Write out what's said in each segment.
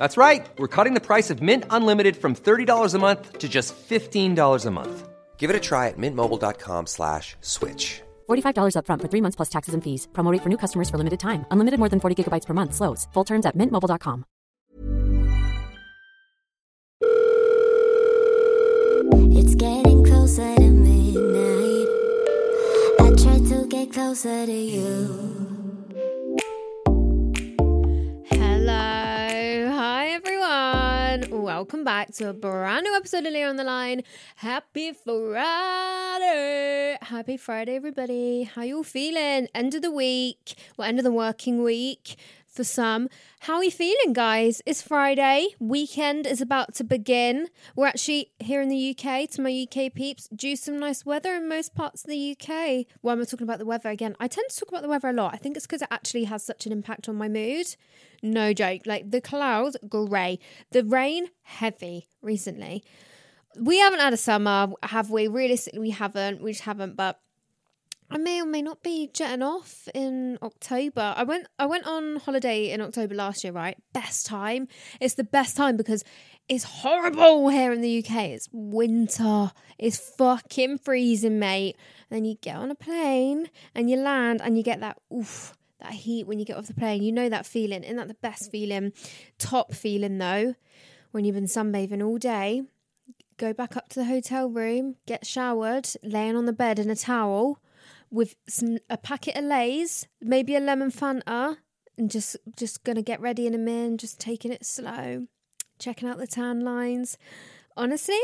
That's right. We're cutting the price of Mint Unlimited from $30 a month to just $15 a month. Give it a try at mintmobile.com slash switch. $45 upfront for three months plus taxes and fees. Promo rate for new customers for limited time. Unlimited more than 40 gigabytes per month. Slows. Full terms at mintmobile.com. It's getting closer to midnight. I try to get closer to you. Hello. Welcome back to a brand new episode of Leah on the Line. Happy Friday. Happy Friday, everybody. How you feeling? End of the week. Well, end of the working week for some. How are you feeling, guys? It's Friday. Weekend is about to begin. We're actually here in the UK, to my UK peeps, due some nice weather in most parts of the UK. Am I talking about the weather again? I tend to talk about the weather a lot. I think it's because it actually has such an impact on my mood. No joke. Like the clouds, grey. The rain, heavy recently. We haven't had a summer, have we? Realistically, we haven't. We just haven't, but I may or may not be jetting off in October. I went I went on holiday in October last year, right? Best time. It's the best time because it's horrible here in the UK. It's winter. It's fucking freezing, mate. And then you get on a plane and you land and you get that oof, that heat when you get off the plane. You know that feeling. Isn't that the best feeling? Top feeling though, when you've been sunbathing all day. Go back up to the hotel room, get showered, laying on the bed in a towel with some a packet of Lay's, maybe a lemon Fanta, and just just gonna get ready in a minute, just taking it slow, checking out the tan lines. Honestly,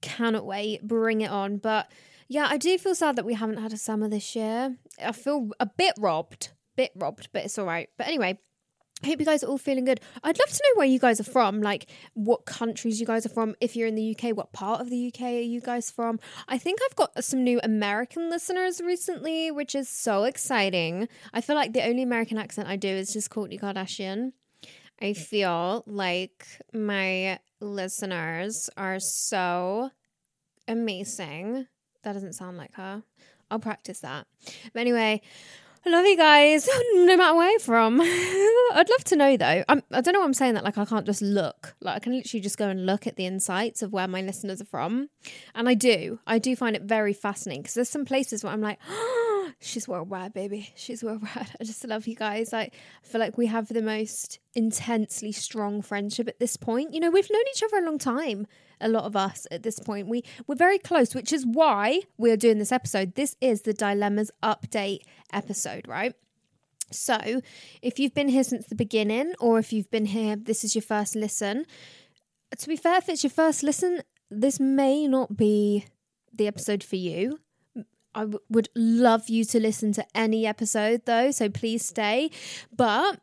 cannot wait. Bring it on. But yeah, I do feel sad that we haven't had a summer this year. I feel a bit robbed, bit robbed, but it's all right. But anyway. I hope you guys are all feeling good. I'd love to know where you guys are from, like what countries you guys are from. If you're in the UK, what part of the UK are you guys from? I think I've got some new American listeners recently, which is so exciting. I feel like the only American accent I do is just Kourtney Kardashian. I feel like my listeners are so amazing. That doesn't sound like her. I'll practice that. But anyway, I love you guys, no matter where you're from. I'd love to know though. I'm, I don't know what I'm saying that like I can't just look. Like I can literally just go and look at the insights of where my listeners are from, and I do. I do find it very fascinating because there's some places where I'm like, oh, she's worldwide, baby. She's worldwide. I just love you guys. Like I feel like we have the most intensely strong friendship at this point. You know, we've known each other a long time a lot of us at this point. We we're very close, which is why we're doing this episode. This is the dilemmas update episode, right? So, if you've been here since the beginning, or if you've been here, this is your first listen. To be fair, if it's your first listen, this may not be the episode for you. I w- would love you to listen to any episode though, so please stay. But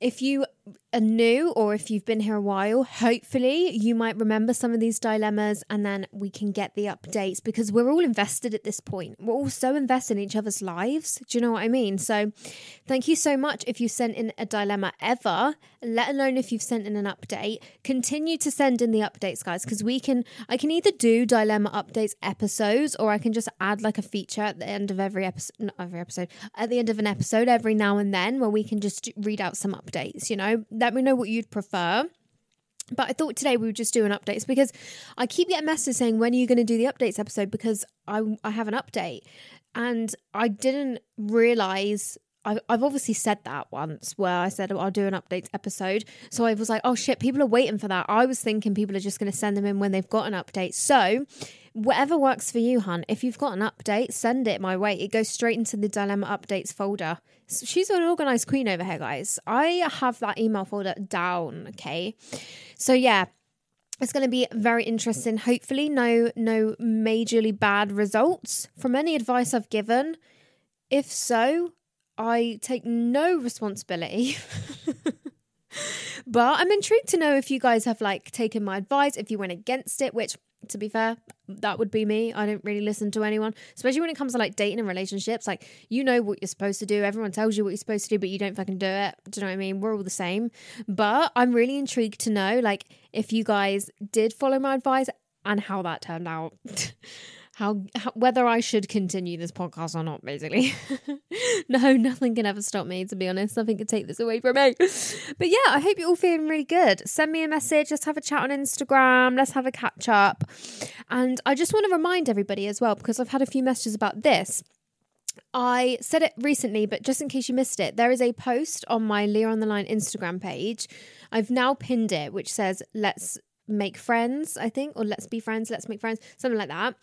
if you are new or if you've been here a while, hopefully you might remember some of these dilemmas and then we can get the updates because we're all invested at this point. We're all so invested in each other's lives. Do you know what I mean? So thank you so much if you sent in a dilemma ever, let alone if you've sent in an update. Continue to send in the updates, guys, because we can I can either do dilemma updates episodes or I can just add like a feature at the end of every episode not every episode, at the end of an episode every now and then where we can just read out some updates, you know? Let me know what you'd prefer. But I thought today we would just do an updates because I keep getting messages saying, when are you going to do the updates episode? Because I, I have an update. And I didn't realize I've, I've obviously said that once where I said, oh, I'll do an updates episode. So I was like, oh shit, people are waiting for that. I was thinking people are just going to send them in when they've got an update. So whatever works for you, hun. If you've got an update, send it my way. It goes straight into the dilemma updates folder. She's an organized queen over here, guys. I have that email folder down. Okay, so yeah. It's going to be very interesting. Hopefully, no no majorly bad results from any advice I've given. If so, I take no responsibility. but I'm intrigued to know if you guys have like taken my advice, if you went against it, which to be fair, that would be me. I don't really listen to anyone, especially when it comes to like dating and relationships. Like, you know what you're supposed to do. Everyone tells you what you're supposed to do, but you don't fucking do it. Do you know what I mean? We're all the same. But I'm really intrigued to know, like, if you guys did follow my advice and how that turned out. how, how whether I should continue this podcast or not, basically. no, nothing can ever stop me, to be honest. Nothing can take this away from me. But yeah, I hope you're all feeling really good. Send me a message. Let's have a chat on Instagram. Let's have a catch up. And I just want to remind everybody as well, because I've had a few messages about this. I said it recently, but just in case you missed it, there is a post on my Leah on the Line Instagram page. I've now pinned it, which says, let's make friends, I think, or let's be friends, let's make friends, something like that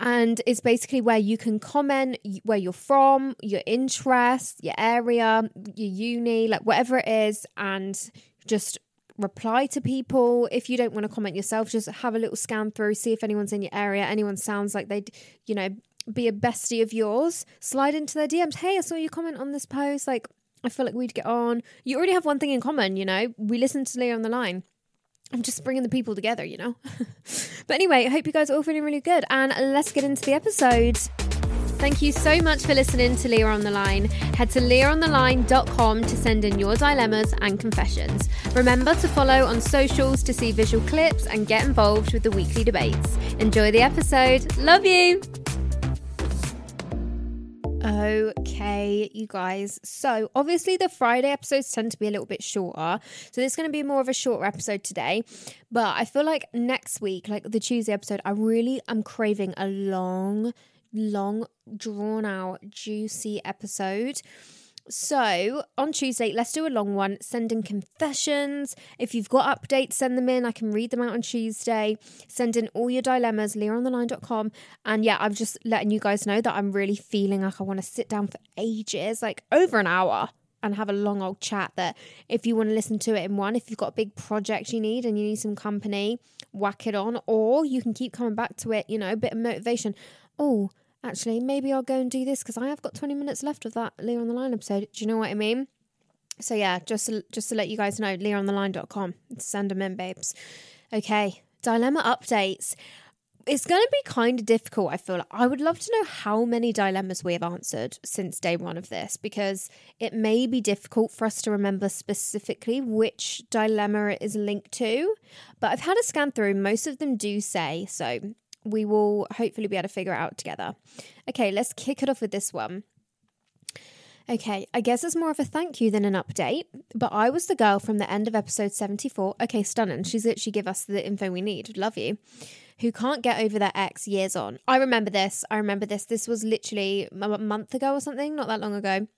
and it's basically where you can comment where you're from, your interests, your area, your uni, like whatever it is, and just reply to people. If you don't want to comment yourself, just have a little scan through, see if anyone's in your area, anyone sounds like they'd, you know, be a bestie of yours. Slide into their DMs. Hey, I saw you comment on this post. Like, I feel like we'd get on. You already have one thing in common, you know. We listen to Leah on the line. I'm just bringing the people together, you know? but anyway, I hope you guys are all feeling really good. And let's get into the episode. Thank you so much for listening to Leah on the Line. Head to leahontheline.com to send in your dilemmas and confessions. Remember to follow on socials to see visual clips and get involved with the weekly debates. Enjoy the episode. Love you. Okay, you guys. So, obviously, the Friday episodes tend to be a little bit shorter. So, this is going to be more of a shorter episode today. But I feel like next week, like the Tuesday episode, I really am craving a long, long, drawn out, juicy episode. So on Tuesday, let's do a long one. Send in confessions. If you've got updates, send them in. I can read them out on Tuesday. Send in all your dilemmas, leahontheline.com. And yeah, I'm just letting you guys know that I'm really feeling like I want to sit down for ages, like over an hour, and have a long old chat. That if you want to listen to it in one, if you've got a big project you need and you need some company, whack it on. Or you can keep coming back to it, you know, a bit of motivation. Oh, actually, maybe I'll go and do this because I have got 20 minutes left of that Leah on the Line episode. Do you know what I mean? So yeah, just to, just to let you guys know, leahontheline.com. Send them in, babes. Okay, dilemma updates. It's going to be kind of difficult, I feel. I would love to know how many dilemmas we have answered since day one of this because it may be difficult for us to remember specifically which dilemma it is linked to. But I've had a scan through, most of them do say, so we will hopefully be able to figure it out together. Okay, let's kick it off with this one. Okay, I guess it's more of a thank you than an update, but I was the girl from the end of episode 74. Okay, stunning. She's literally give us the info we need. Love you. Who can't get over their ex years on. I remember this. I remember this. This was literally a month ago or something, not that long ago.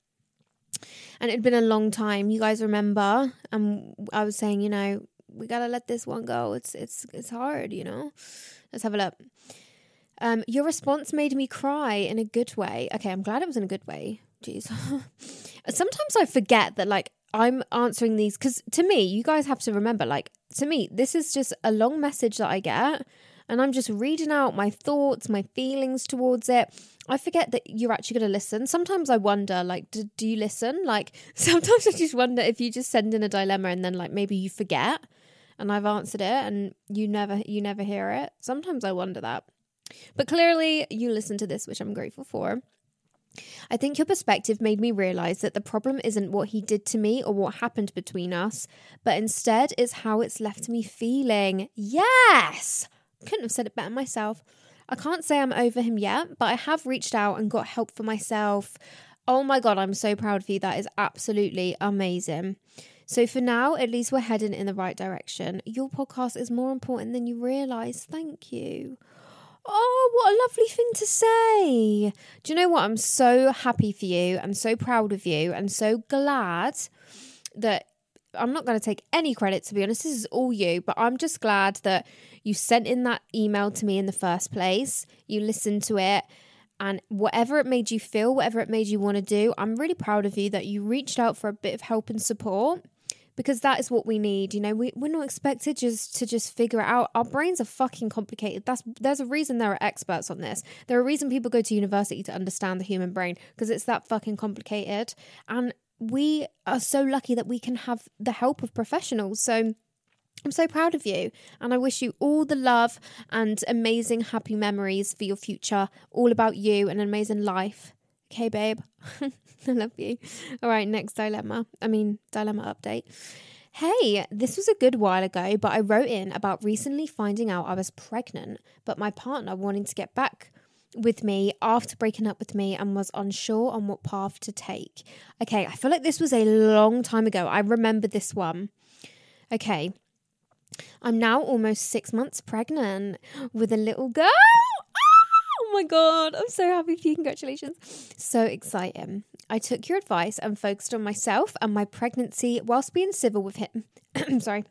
And it had been a long time. You guys remember? And I was saying, you know, we gotta let this one go. It's it's it's hard, you know. Let's have a look. Um, your response made me cry in a good way. Okay, I'm glad it was in a good way. Jeez. Sometimes I forget that like I'm answering these because to me, you guys have to remember, like to me, this is just a long message that I get, and I'm just reading out my thoughts, my feelings towards it. I forget that you're actually going to listen. Sometimes I wonder, like, do, do you listen? Like, sometimes I just wonder if you just send in a dilemma and then, like, maybe you forget and I've answered it and you never you never hear it. Sometimes I wonder that. But clearly you listen to this, which I'm grateful for. I think your perspective made me realize that the problem isn't what he did to me or what happened between us, but instead is how it's left me feeling. Yes! Couldn't have said it better myself. I can't say I'm over him yet, but I have reached out and got help for myself. Oh my God, I'm so proud of you. That is absolutely amazing. So for now, at least we're heading in the right direction. Your podcast is more important than you realize. Thank you. Oh, what a lovely thing to say. Do you know what? I'm so happy for you. I'm so proud of you. I'm so glad that I'm not going to take any credit to be honest. This is all you, but I'm just glad that you sent in that email to me in the first place. You listened to it and whatever it made you feel, whatever it made you want to do, I'm really proud of you that you reached out for a bit of help and support because that is what we need. You know, we, we're not expected just to just figure it out. Our brains are fucking complicated. That's there's a reason there are experts on this. There are a reason people go to university to understand the human brain because it's that fucking complicated. And we are so lucky that we can have the help of professionals. So I'm so proud of you, and I wish you all the love and amazing happy memories for your future, all about you and an amazing life. Okay, babe. I love you. All right, next dilemma. I mean, dilemma update. Hey, this was a good while ago, but I wrote in about recently finding out I was pregnant, but my partner wanting to get back with me after breaking up with me and was unsure on what path to take. Okay, I feel like this was a long time ago. I remember this one. Okay, I'm now almost six months pregnant with a little girl. Oh my god, I'm so happy for you. Congratulations. So exciting. I took your advice and focused on myself and my pregnancy whilst being civil with him. I'm sorry.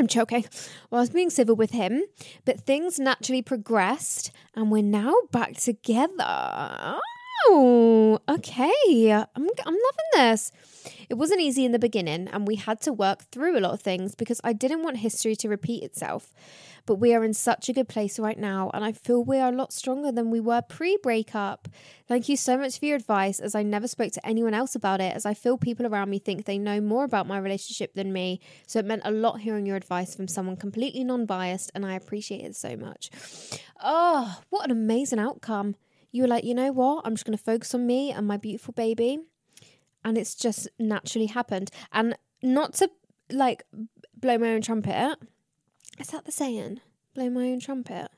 I'm choking. Whilst being civil with him, but things naturally progressed and we're now back together. Oh, okay. I'm, I'm loving this. It wasn't easy in the beginning, and we had to work through a lot of things because I didn't want history to repeat itself. But we are in such a good place right now, and I feel we are a lot stronger than we were pre breakup. Thank you so much for your advice, as I never spoke to anyone else about it, as I feel people around me think they know more about my relationship than me. So it meant a lot hearing your advice from someone completely non biased, and I appreciate it so much. Oh, what an amazing outcome! You were like, you know what? I'm just going to focus on me and my beautiful baby. And it's just naturally happened. And not to like blow my own trumpet. Is that the saying? Blow my own trumpet?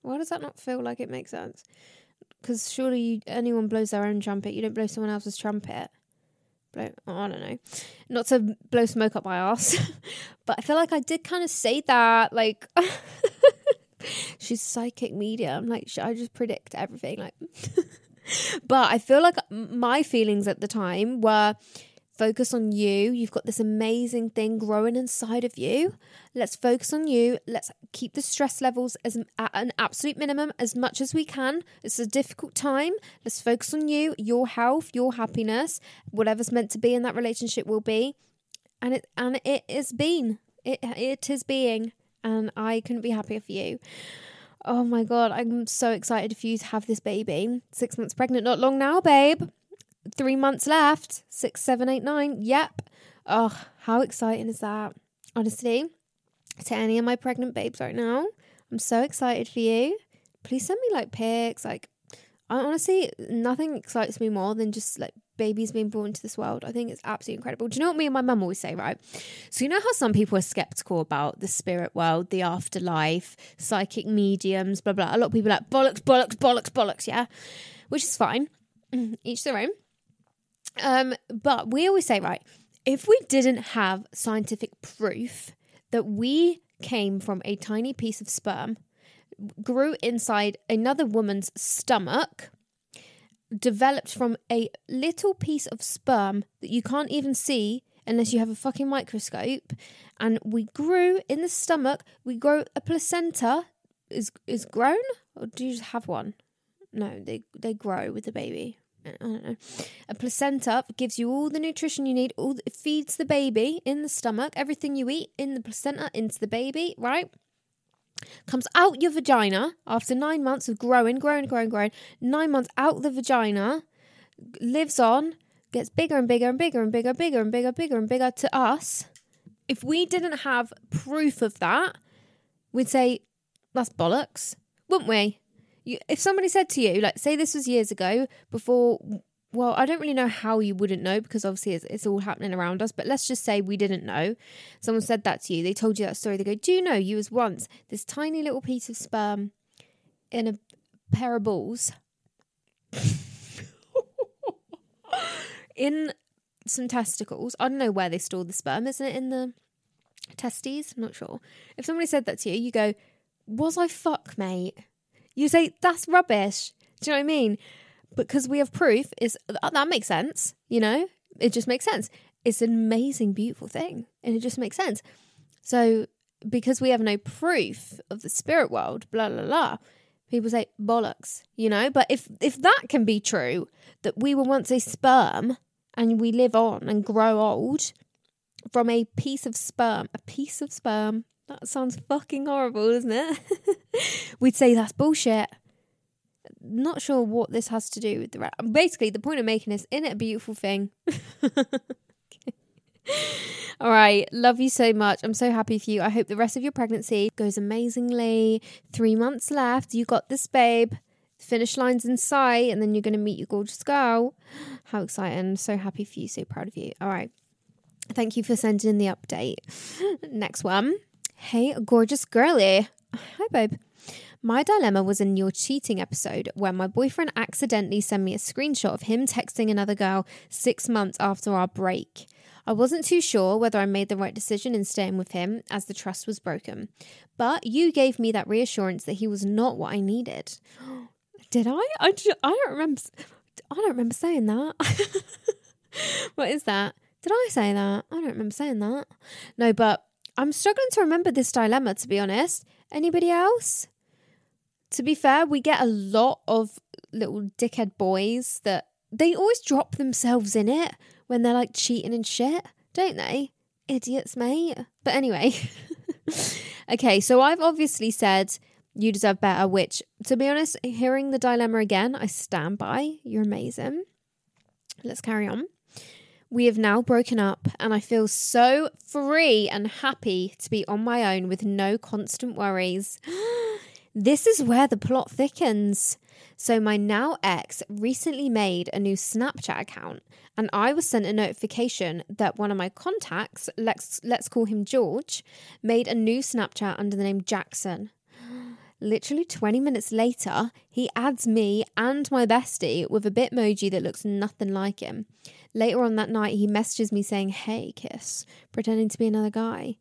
Why does that not feel like it makes sense? Because surely you, anyone blows their own trumpet. You don't blow someone else's trumpet. Blow, oh, I don't know. Not to blow smoke up my ass, but I feel like I did kind of say that. Like, she's psychic medium. Like I just predict everything. Like, but I feel like my feelings at the time were focus on you. You've got this amazing thing growing inside of you. Let's focus on you. Let's keep the stress levels as at an absolute minimum as much as we can. It's a difficult time. Let's focus on you, your health, your happiness. Whatever's meant to be in that relationship will be, and it and it is been. It it is being and I couldn't be happier for you. Oh my god, I'm so excited for you to have this baby. Six months pregnant, not long now, babe. Three months left. Six, seven, eight, nine. Yep. Oh, how exciting is that? Honestly, to any of my pregnant babes right now, I'm so excited for you. Please send me like pics. Like, I honestly, nothing excites me more than just like babies being born into this world. I think it's absolutely incredible. Do you know what me and my mum always say, right? So, you know how some people are skeptical about the spirit world, the afterlife, psychic mediums, blah, blah. A lot of people are like, bollocks, bollocks, bollocks, bollocks, yeah? Which is fine. Each their own. Um, but we always say, right, if we didn't have scientific proof that we came from a tiny piece of sperm, grew inside another woman's stomach, developed from a little piece of sperm that you can't even see unless you have a fucking microscope. And we grew in the stomach, we grow a placenta is is grown, or do you just have one? No, they they grow with the baby. I don't know. A placenta gives you all the nutrition you need. All it feeds the baby in the stomach. Everything you eat in the placenta into the baby, right? Comes out your vagina after nine months of growing, growing, growing, growing. Nine months out the vagina, lives on, gets bigger and bigger and bigger and bigger, and bigger and bigger, bigger and bigger to us. If we didn't have proof of that, we'd say that's bollocks, wouldn't we? You, if somebody said to you, like, say this was years ago, before well, I don't really know how you wouldn't know because obviously it's, it's, all happening around us, but let's just say we didn't know. Someone said that to you, they told you that story. They go, Do you know you was once this tiny little piece of sperm in a pair of balls in some testicles? I don't know where they store the sperm, isn't it in the testes? I'm not sure. If somebody said that to you, you go, Was I fuck, mate? You say, That's rubbish. Do you know what I mean? Because we have proof is uh, that makes sense you know it just makes sense it's an amazing beautiful thing And it just makes sense. So, because we have no proof of the spirit world, blah, blah, blah, people say bollocks, you know? But if, if that can be true, that we were once a sperm and we live on and grow old from a piece of sperm, a piece of sperm, that sounds fucking horrible, isn't it? We'd say that's bullshit. Not sure what this has to do with the rat. Basically, the point of making is, isn't it a beautiful thing? All right. Love you so much. I'm so happy for you. I hope the rest of your pregnancy goes amazingly. Three months left. You got this, babe. Finish lines in sight, and then you're going to meet your gorgeous girl. How exciting. So happy for you. So proud of you. All right. Thank you for sending in the update. Next one. Hey, gorgeous girly. Hi, babe. My dilemma was in your cheating episode where my boyfriend accidentally sent me a screenshot of him texting another girl six months after our break. I wasn't too sure whether I made the right decision in staying with him as the trust was broken, but you gave me that reassurance that he was not what I needed. Did I? I, ju- I don't remember. I don't remember saying that. what is that? Did I say that? I don't remember saying that. No, but I'm struggling to remember this dilemma, to be honest. Anybody else? To be fair, we get a lot of little dickhead boys that they always drop themselves in it when they're like cheating and shit, don't they? Idiots, mate. But anyway. okay, so I've obviously said you deserve better, which, to be honest, hearing the dilemma again, I stand by. You're amazing. Let's carry on. We have now broken up, and I feel so free and happy to be on my own with no constant worries. this is where the plot thickens. So, my now ex recently made a new Snapchat account, and I was sent a notification that one of my contacts, let's, let's call him George, made a new Snapchat under the name Jackson. Literally 20 minutes later, he adds me and my bestie with a bitmoji that looks nothing like him. Later on that night, he messages me saying, Hey, kiss, pretending to be another guy.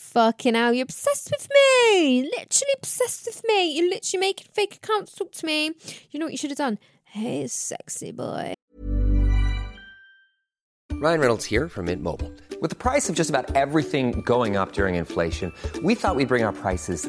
Fucking hell, you're obsessed with me! Literally obsessed with me! You're literally making fake accounts talk to me. You know what you should have done? Hey, sexy boy. Ryan Reynolds here from Mint Mobile. With the price of just about everything going up during inflation, we thought we'd bring our prices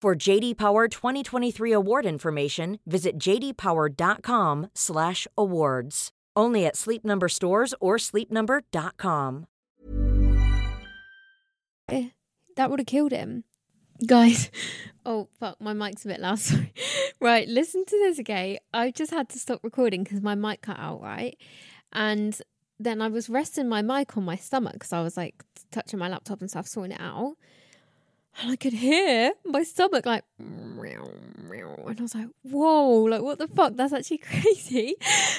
For JD Power 2023 award information, visit jdpower.com/awards. Only at Sleep Number stores or sleepnumber.com. Eh, That would have killed him. Guys, oh fuck, my mic's a bit loud. Sorry. Right, listen to this, okay? I just had to stop recording because my mic cut out, right? And then I was resting my mic on my stomach because I was like touching my laptop and stuff, sorting it out. And I could hear my stomach like, and I was like, whoa, like what the fuck? That's actually crazy.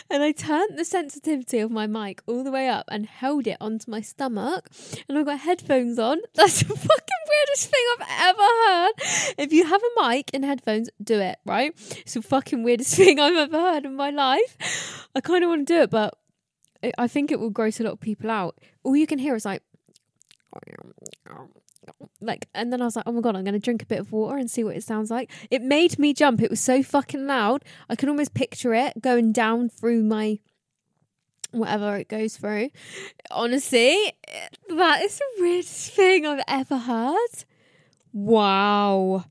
And I turned the sensitivity of my mic all the way up and held it onto my stomach. And I've got headphones on. That's the fucking weirdest thing I've ever heard. If you have a mic and headphones, do it, right? It's the fucking weirdest thing I've ever heard in my life. I kind of want to do it, but I- I think it will gross a lot of people out. All you can hear is like, like and then I was like, oh my god, I'm gonna drink a bit of water and see what it sounds like. It made me jump. It was so fucking loud. I can almost picture it going down through my whatever it goes through. Honestly, that is the weirdest thing I've ever heard. Wow.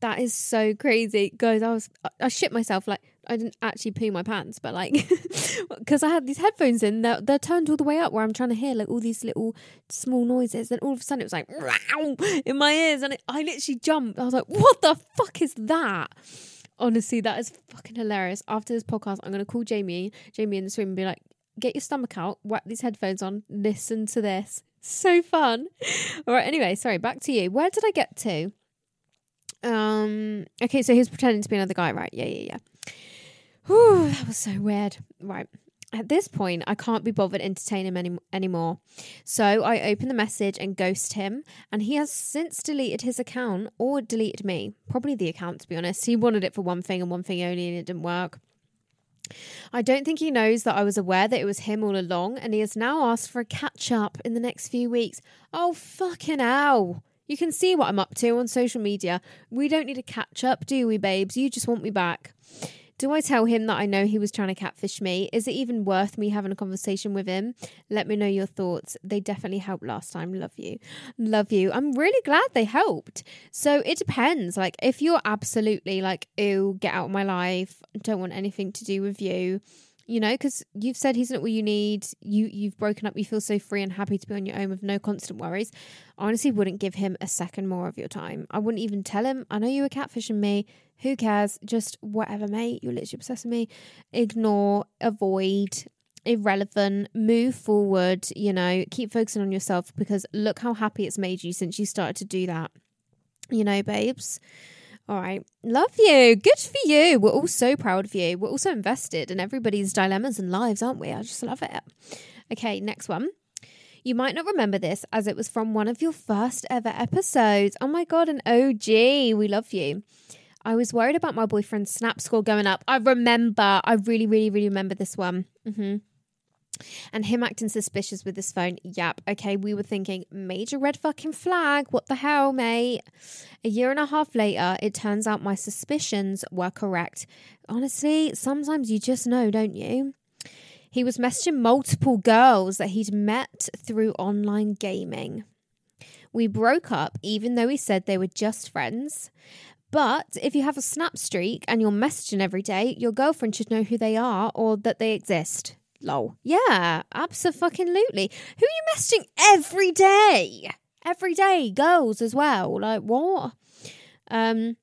That is so crazy. Guys, I was I- I shit myself like I didn't actually poo my pants, but like because I had these headphones in, they're, they're turned all the way up where I'm trying to hear like all these little small noises. Then all of a sudden it was like "Meow" in my ears, and it, I literally jumped. I was like, "What the fuck is that?" Honestly, that is fucking hilarious. After this podcast, I'm going to call Jamie, Jamie in the room and be like, get your stomach out, whack these headphones on, listen to this. So fun. All right, anyway, sorry, back to you. Where did I get to? Um, okay, so he's pretending to be another guy, right? Yeah, yeah, yeah. Whew, that was so weird. Right. At this point, I can't be bothered entertaining him any- anymore. So I open the message and ghost him, and he has since deleted his account or deleted me. Probably the account, to be honest. He wanted it for one thing and one thing only, and it didn't work. I don't think he knows that I was aware that it was him all along, and he has now asked for a catch up in the next few weeks. Oh, fucking hell. You can see what I'm up to on social media. We don't need a catch up, do we, babes? You just want me back. Do I tell him that I know he was trying to catfish me? Is it even worth me having a conversation with him? Let me know your thoughts. They definitely helped last time. Love you. Love you. I'm really glad they helped. So it depends. Like, if you're absolutely like, ew, get out of my life, don't want anything to do with you, you know, because you've said he's not what you need. You you've broken up. You feel so free and happy to be on your own with no constant worries. I honestly wouldn't give him a second more of your time. I wouldn't even tell him. I know you were catfishing me. Who cares? Just whatever, mate. You're literally obsessed with me. Ignore, avoid, irrelevant, move forward. You know, keep focusing on yourself because look how happy it's made you since you started to do that. You know, babes. All right. Love you. Good for you. We're all so proud of you. We're also invested in everybody's dilemmas and lives, aren't we? I just love it. Okay, next one. You might not remember this as it was from one of your first ever episodes. Oh my God, an OG. We love you. I was worried about my boyfriend's snap score going up. I remember. I really, really, really remember this one. hmm and him acting suspicious with his phone. Yep. Okay. We were thinking major red fucking flag. What the hell, mate? A year and a half later, it turns out my suspicions were correct. Honestly, sometimes you just know, don't you? He was messaging multiple girls that he'd met through online gaming. We broke up, even though he said they were just friends. But if you have a snap streak and you're messaging every day, your girlfriend should know who they are or that they exist. Lol. Yeah, absolutely. Who are you messaging every day? Every day, girls as well. Like what? Um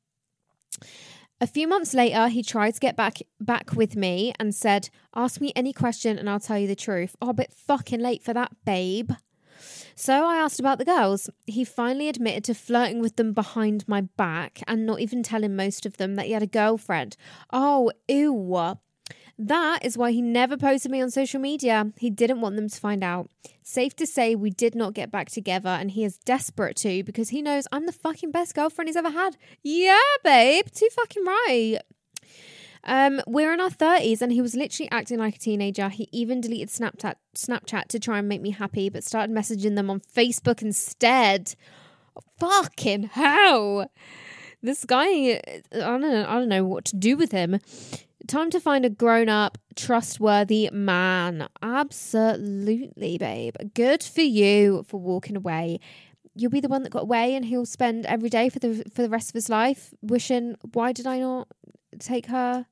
a few months later, he tried to get back back with me and said, "Ask me any question and I'll tell you the truth." Oh, bit fucking late for that, babe. So I asked about the girls. He finally admitted to flirting with them behind my back and not even telling most of them that he had a girlfriend. Oh, ew. That is why he never posted me on social media. He didn't want them to find out. Safe to say, we did not get back together, and he is desperate to because he knows I'm the fucking best girlfriend he's ever had. Yeah, babe, too fucking right. Um, we're in our thirties, and he was literally acting like a teenager. He even deleted Snapchat, Snapchat to try and make me happy, but started messaging them on Facebook instead. Fucking hell! This guy, I don't know, I don't know what to do with him. Time to find a grown up, trustworthy man. Absolutely, babe. Good for you for walking away. You'll be the one that got away, and he'll spend every day for the for the rest of his life wishing, "Why did I not take her?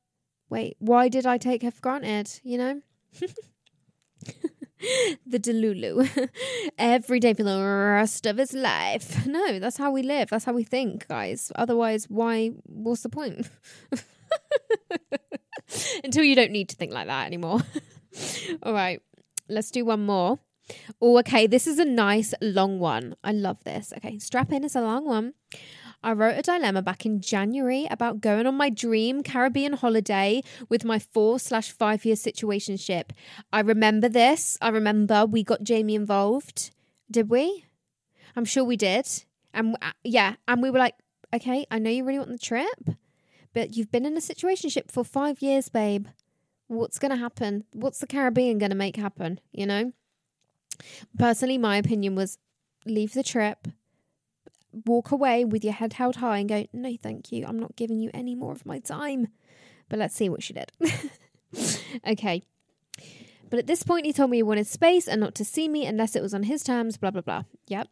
Wait, why did I take her for granted?" You know. the Delulu every day for the rest of his life. No, that's how we live. That's how we think, guys. Otherwise, why? What's the point? Until you don't need to think like that anymore. All right, let's do one more. Oh, okay. This is a nice long one. I love this. Okay, strap in. It's a long one. I wrote a dilemma back in January about going on my dream Caribbean holiday with my four slash five year situationship. I remember this. I remember we got Jamie involved. Did we? I'm sure we did. And uh, yeah, and we were like, okay, I know you really want the trip, but you've been in a situationship for five years, babe. What's going to happen? What's the Caribbean going to make happen? You know? Personally, my opinion was leave the trip, walk away with your head held high and go, no, thank you. I'm not giving you any more of my time. But let's see what she did. okay. But at this point, he told me he wanted space and not to see me unless it was on his terms, blah, blah, blah. Yep.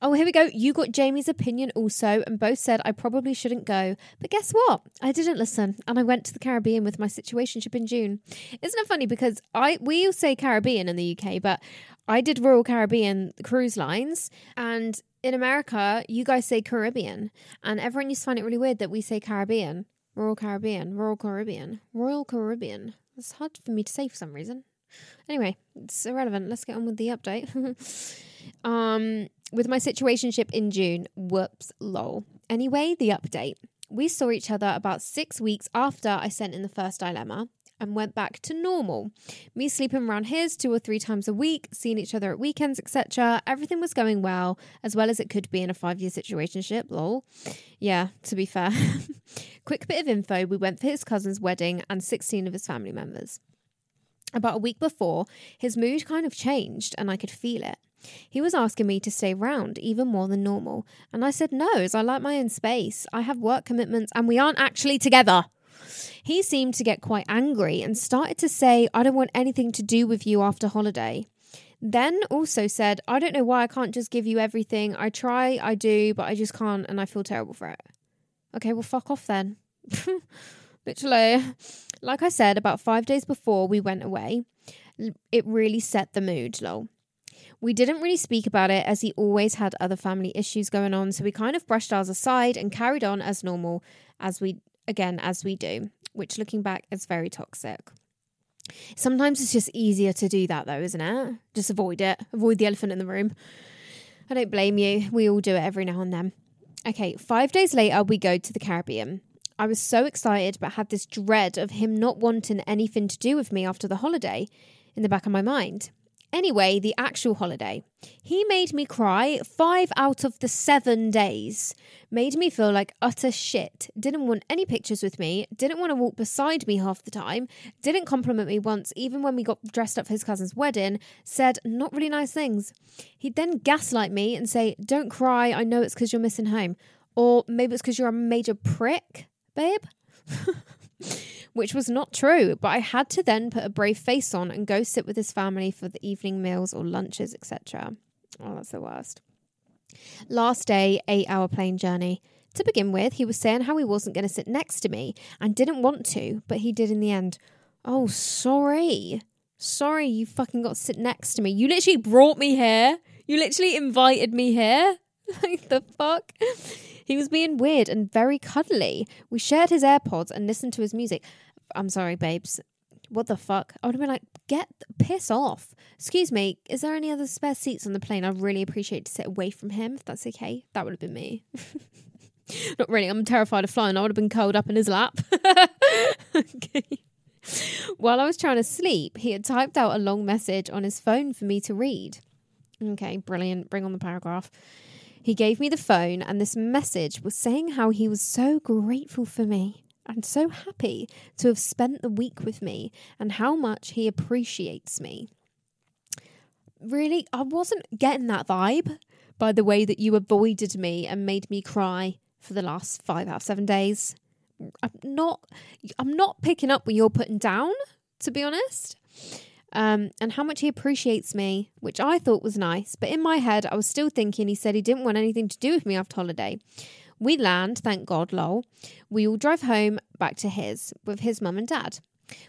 Oh, here we go. You got Jamie's opinion also, and both said I probably shouldn't go. But guess what? I didn't listen, and I went to the Caribbean with my situationship in June. Isn't it funny? Because I we all say Caribbean in the UK, but I did Royal Caribbean cruise lines, and in America, you guys say Caribbean, and everyone used to find it really weird that we say Caribbean. Royal Caribbean, Royal Caribbean, Royal Caribbean. It's hard for me to say for some reason. Anyway, it's irrelevant. Let's get on with the update. um, with my situationship in June, whoops, lol. Anyway, the update. We saw each other about six weeks after I sent in the first dilemma and went back to normal. Me sleeping around his two or three times a week, seeing each other at weekends, etc. Everything was going well, as well as it could be in a five year situationship, lol. Yeah, to be fair. Quick bit of info we went for his cousin's wedding and 16 of his family members. About a week before, his mood kind of changed and I could feel it. He was asking me to stay round even more than normal, and I said no, as I like my own space. I have work commitments and we aren't actually together. He seemed to get quite angry and started to say, I don't want anything to do with you after holiday. Then also said, I don't know why I can't just give you everything. I try, I do, but I just can't, and I feel terrible for it. Okay, well, fuck off then. Literally. Like I said, about five days before we went away, it really set the mood, lol. We didn't really speak about it as he always had other family issues going on, so we kind of brushed ours aside and carried on as normal as we again as we do, which looking back is very toxic. Sometimes it's just easier to do that though, isn't it? Just avoid it. Avoid the elephant in the room. I don't blame you. We all do it every now and then. Okay, 5 days later we go to the Caribbean. I was so excited but had this dread of him not wanting anything to do with me after the holiday in the back of my mind. Anyway, the actual holiday. He made me cry five out of the seven days. Made me feel like utter shit. Didn't want any pictures with me. Didn't want to walk beside me half the time. Didn't compliment me once, even when we got dressed up for his cousin's wedding. Said not really nice things. He'd then gaslight me and say, Don't cry. I know it's because you're missing home. Or maybe it's because you're a major prick, babe. which was not true, but I had to then put a brave face on and go sit with his family for the evening meals or lunches, etc. Oh, that's the worst. Last day, eight hour plane journey. To begin with, he was saying how he wasn't going to sit next to me and didn't want to, but he did in the end. Oh, sorry. Sorry, you fucking got to sit next to me. You literally brought me here. You literally invited me here. like the fuck? He was being weird and very cuddly. We shared his AirPods and listened to his music. I'm sorry, babes. What the fuck? I would have been like, get piss off. Excuse me, is there any other spare seats on the plane? I'd really appreciate to sit away from him if that's okay. That would have been me. Not really. I'm terrified of flying. I would have been curled up in his lap. okay. While I was trying to sleep, he had typed out a long message on his phone for me to read. Okay, brilliant. Bring on the paragraph. He gave me the phone, and this message was saying how he was so grateful for me and so happy to have spent the week with me and how much he appreciates me. Really, I wasn't getting that vibe by the way that you avoided me and made me cry for the last five out of seven days. I'm not I'm not picking up what you're putting down, to be honest um, and how much he appreciates me, which I thought was nice. But in my head, I was still thinking he said he didn't want anything to do with me after holiday. We land, thank God, lol. We all drive home back to his with his mum and dad.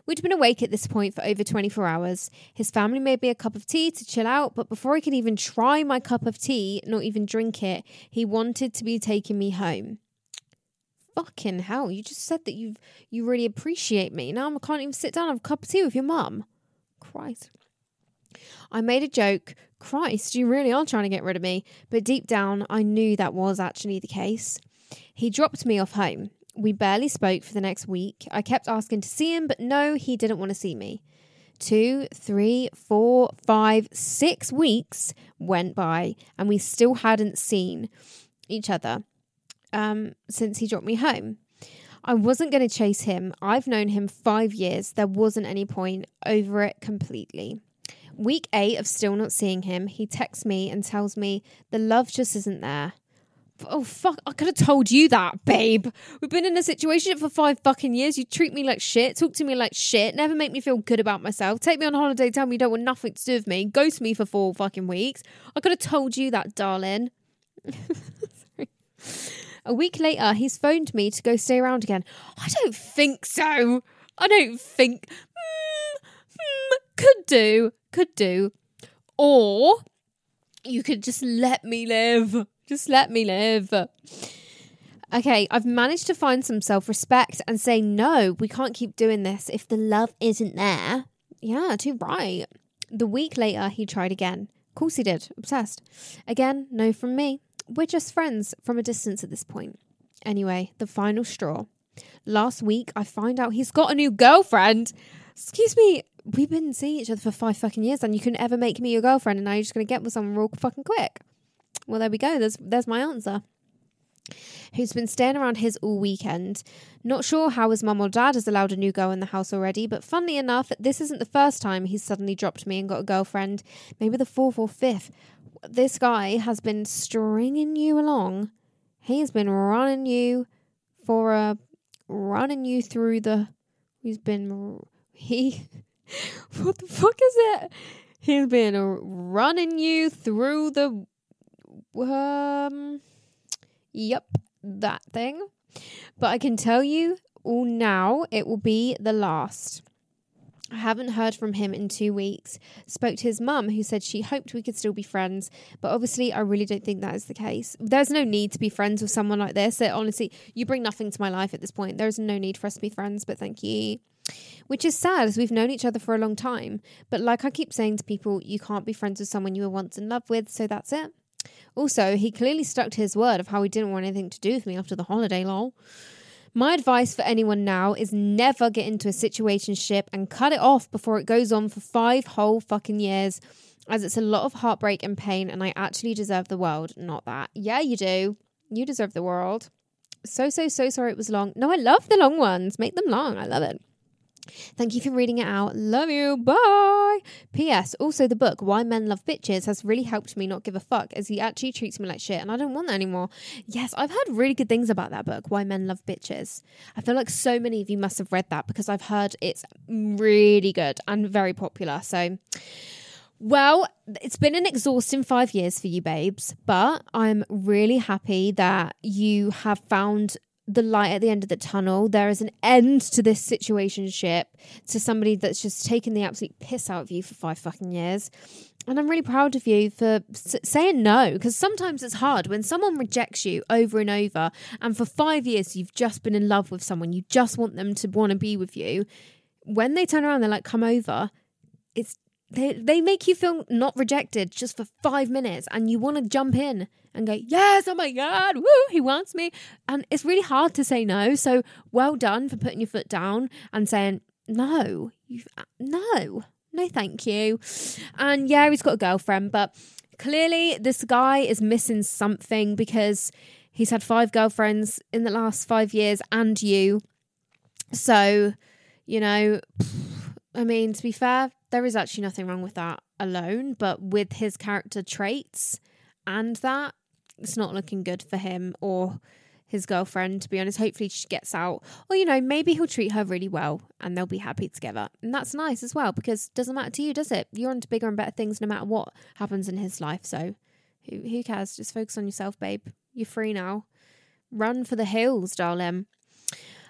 We'd been awake at this point for over 24 hours. His family made me a cup of tea to chill out, but before I could even try my cup of tea, not even drink it, he wanted to be taking me home. Fucking hell, you just said that you you really appreciate me. Now I can't even sit down and have a cup of tea with your mum. Christ. I made a joke, Christ, you really are trying to get rid of me. But deep down, I knew that was actually the case. He dropped me off home. We barely spoke for the next week. I kept asking to see him, but no, he didn't want to see me. Two, three, four, five, six weeks went by, and we still hadn't seen each other um, since he dropped me home. I wasn't going to chase him. I've known him five years. There wasn't any point over it completely. Week eight of still not seeing him, he texts me and tells me the love just isn't there. Oh fuck! I could have told you that, babe. We've been in a situation for five fucking years. You treat me like shit, talk to me like shit, never make me feel good about myself. Take me on holiday, tell me you don't want nothing to do with me, ghost me for four fucking weeks. I could have told you that, darling. Sorry. A week later, he's phoned me to go stay around again. I don't think so. I don't think. Mm, mm, could do. Could do. Or you could just let me live. Just let me live. Okay, I've managed to find some self respect and say, no, we can't keep doing this if the love isn't there. Yeah, too right. The week later, he tried again. Of course he did. Obsessed. Again, no from me. We're just friends from a distance at this point. Anyway, the final straw. Last week, I find out he's got a new girlfriend. Excuse me, we've been seeing each other for five fucking years and you couldn't ever make me your girlfriend and now you're just to get with someone real fucking quick. Well, there we go. There's, there's my answer who's been staying around his all weekend. Not sure how his mum or dad has allowed a new girl in the house already, but funnily enough, this isn't the first time he's suddenly dropped me and got a girlfriend. Maybe the fourth or fifth. This guy has been stringing you along. He's been running you for a running you through the. He's been he. what the fuck is it? He's been running you through the. Um. Yep, that thing. But I can tell you all now, it will be the last. I haven't heard from him in two weeks. Spoke to his mum, who said she hoped we could still be friends, but obviously, I really don't think that is the case. There's no need to be friends with someone like this. It, honestly, you bring nothing to my life at this point. There's no need for us to be friends, but thank you. Which is sad as we've known each other for a long time. But like I keep saying to people, you can't be friends with someone you were once in love with, so that's it. Also, he clearly stuck to his word of how he didn't want anything to do with me after the holiday, lol. My advice for anyone now is never get into a situationship and cut it off before it goes on for five whole fucking years, as it's a lot of heartbreak and pain, and I actually deserve the world, not that. Yeah, you do. You deserve the world. So, so, so sorry it was long. No, I love the long ones. Make them long. I love it. Thank you for reading it out. Love you. Bye. P.S. Also, the book Why Men Love Bitches has really helped me not give a fuck as he actually treats me like shit and I don't want that anymore. Yes, I've heard really good things about that book, Why Men Love Bitches. I feel like so many of you must have read that because I've heard it's really good and very popular. So, well, it's been an exhausting five years for you, babes, but I'm really happy that you have found the light at the end of the tunnel. There is an end to this situationship to somebody that's just taken the absolute piss out of you for five fucking years. And I'm really proud of you for saying no because sometimes it's hard when someone rejects you over and over. And for five years, you've just been in love with someone, you just want them to want to be with you. When they turn around, they're like, come over. It's they, they make you feel not rejected just for five minutes and you want to jump in and go, yes, oh my God, woo, he wants me. And it's really hard to say no. So well done for putting your foot down and saying, no, you no, no, thank you. And yeah, he's got a girlfriend, but clearly this guy is missing something because he's had five girlfriends in the last five years and you. So, you know, I mean, to be fair, there is actually nothing wrong with that alone, but with his character traits and that, it's not looking good for him or his girlfriend, to be honest. Hopefully she gets out. Or, you know, maybe he'll treat her really well and they'll be happy together. And that's nice as well because it doesn't matter to you, does it? You're on to bigger and better things no matter what happens in his life. So who, who cares? Just focus on yourself, babe. You're free now. Run for the hills, darling.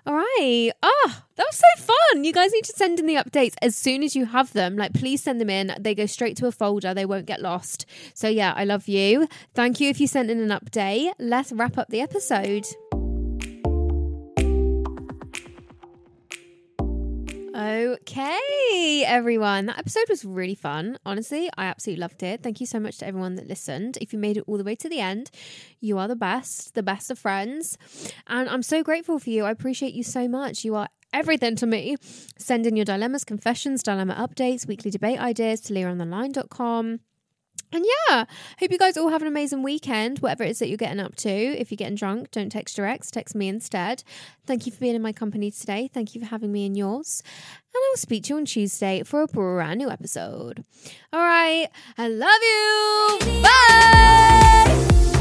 All right. Ah, that was so fun. You guys need to send in the updates as soon as you have them. Like, please send them in. They go straight to a folder, they won't get lost. So, yeah, I love you. Thank you if you sent in an update. Let's wrap up the episode. Okay, everyone. That episode was really fun. Honestly, I absolutely loved it. Thank you so much to everyone that listened. If you made it all the way to the end, you are the best, the best of friends. And I'm so grateful for you. I appreciate you so much. You are everything to me. Send in your dilemmas, confessions, dilemma updates, weekly debate ideas to leahontheline.com. And yeah, hope you guys all have an amazing weekend, whatever it is that you're getting up to. If you're getting drunk, don't text your ex, text me instead. Thank you for being in my company today. Thank you for having me in yours. And I'll speak to you on Tuesday for a brand new episode. All right, I love you. Bye.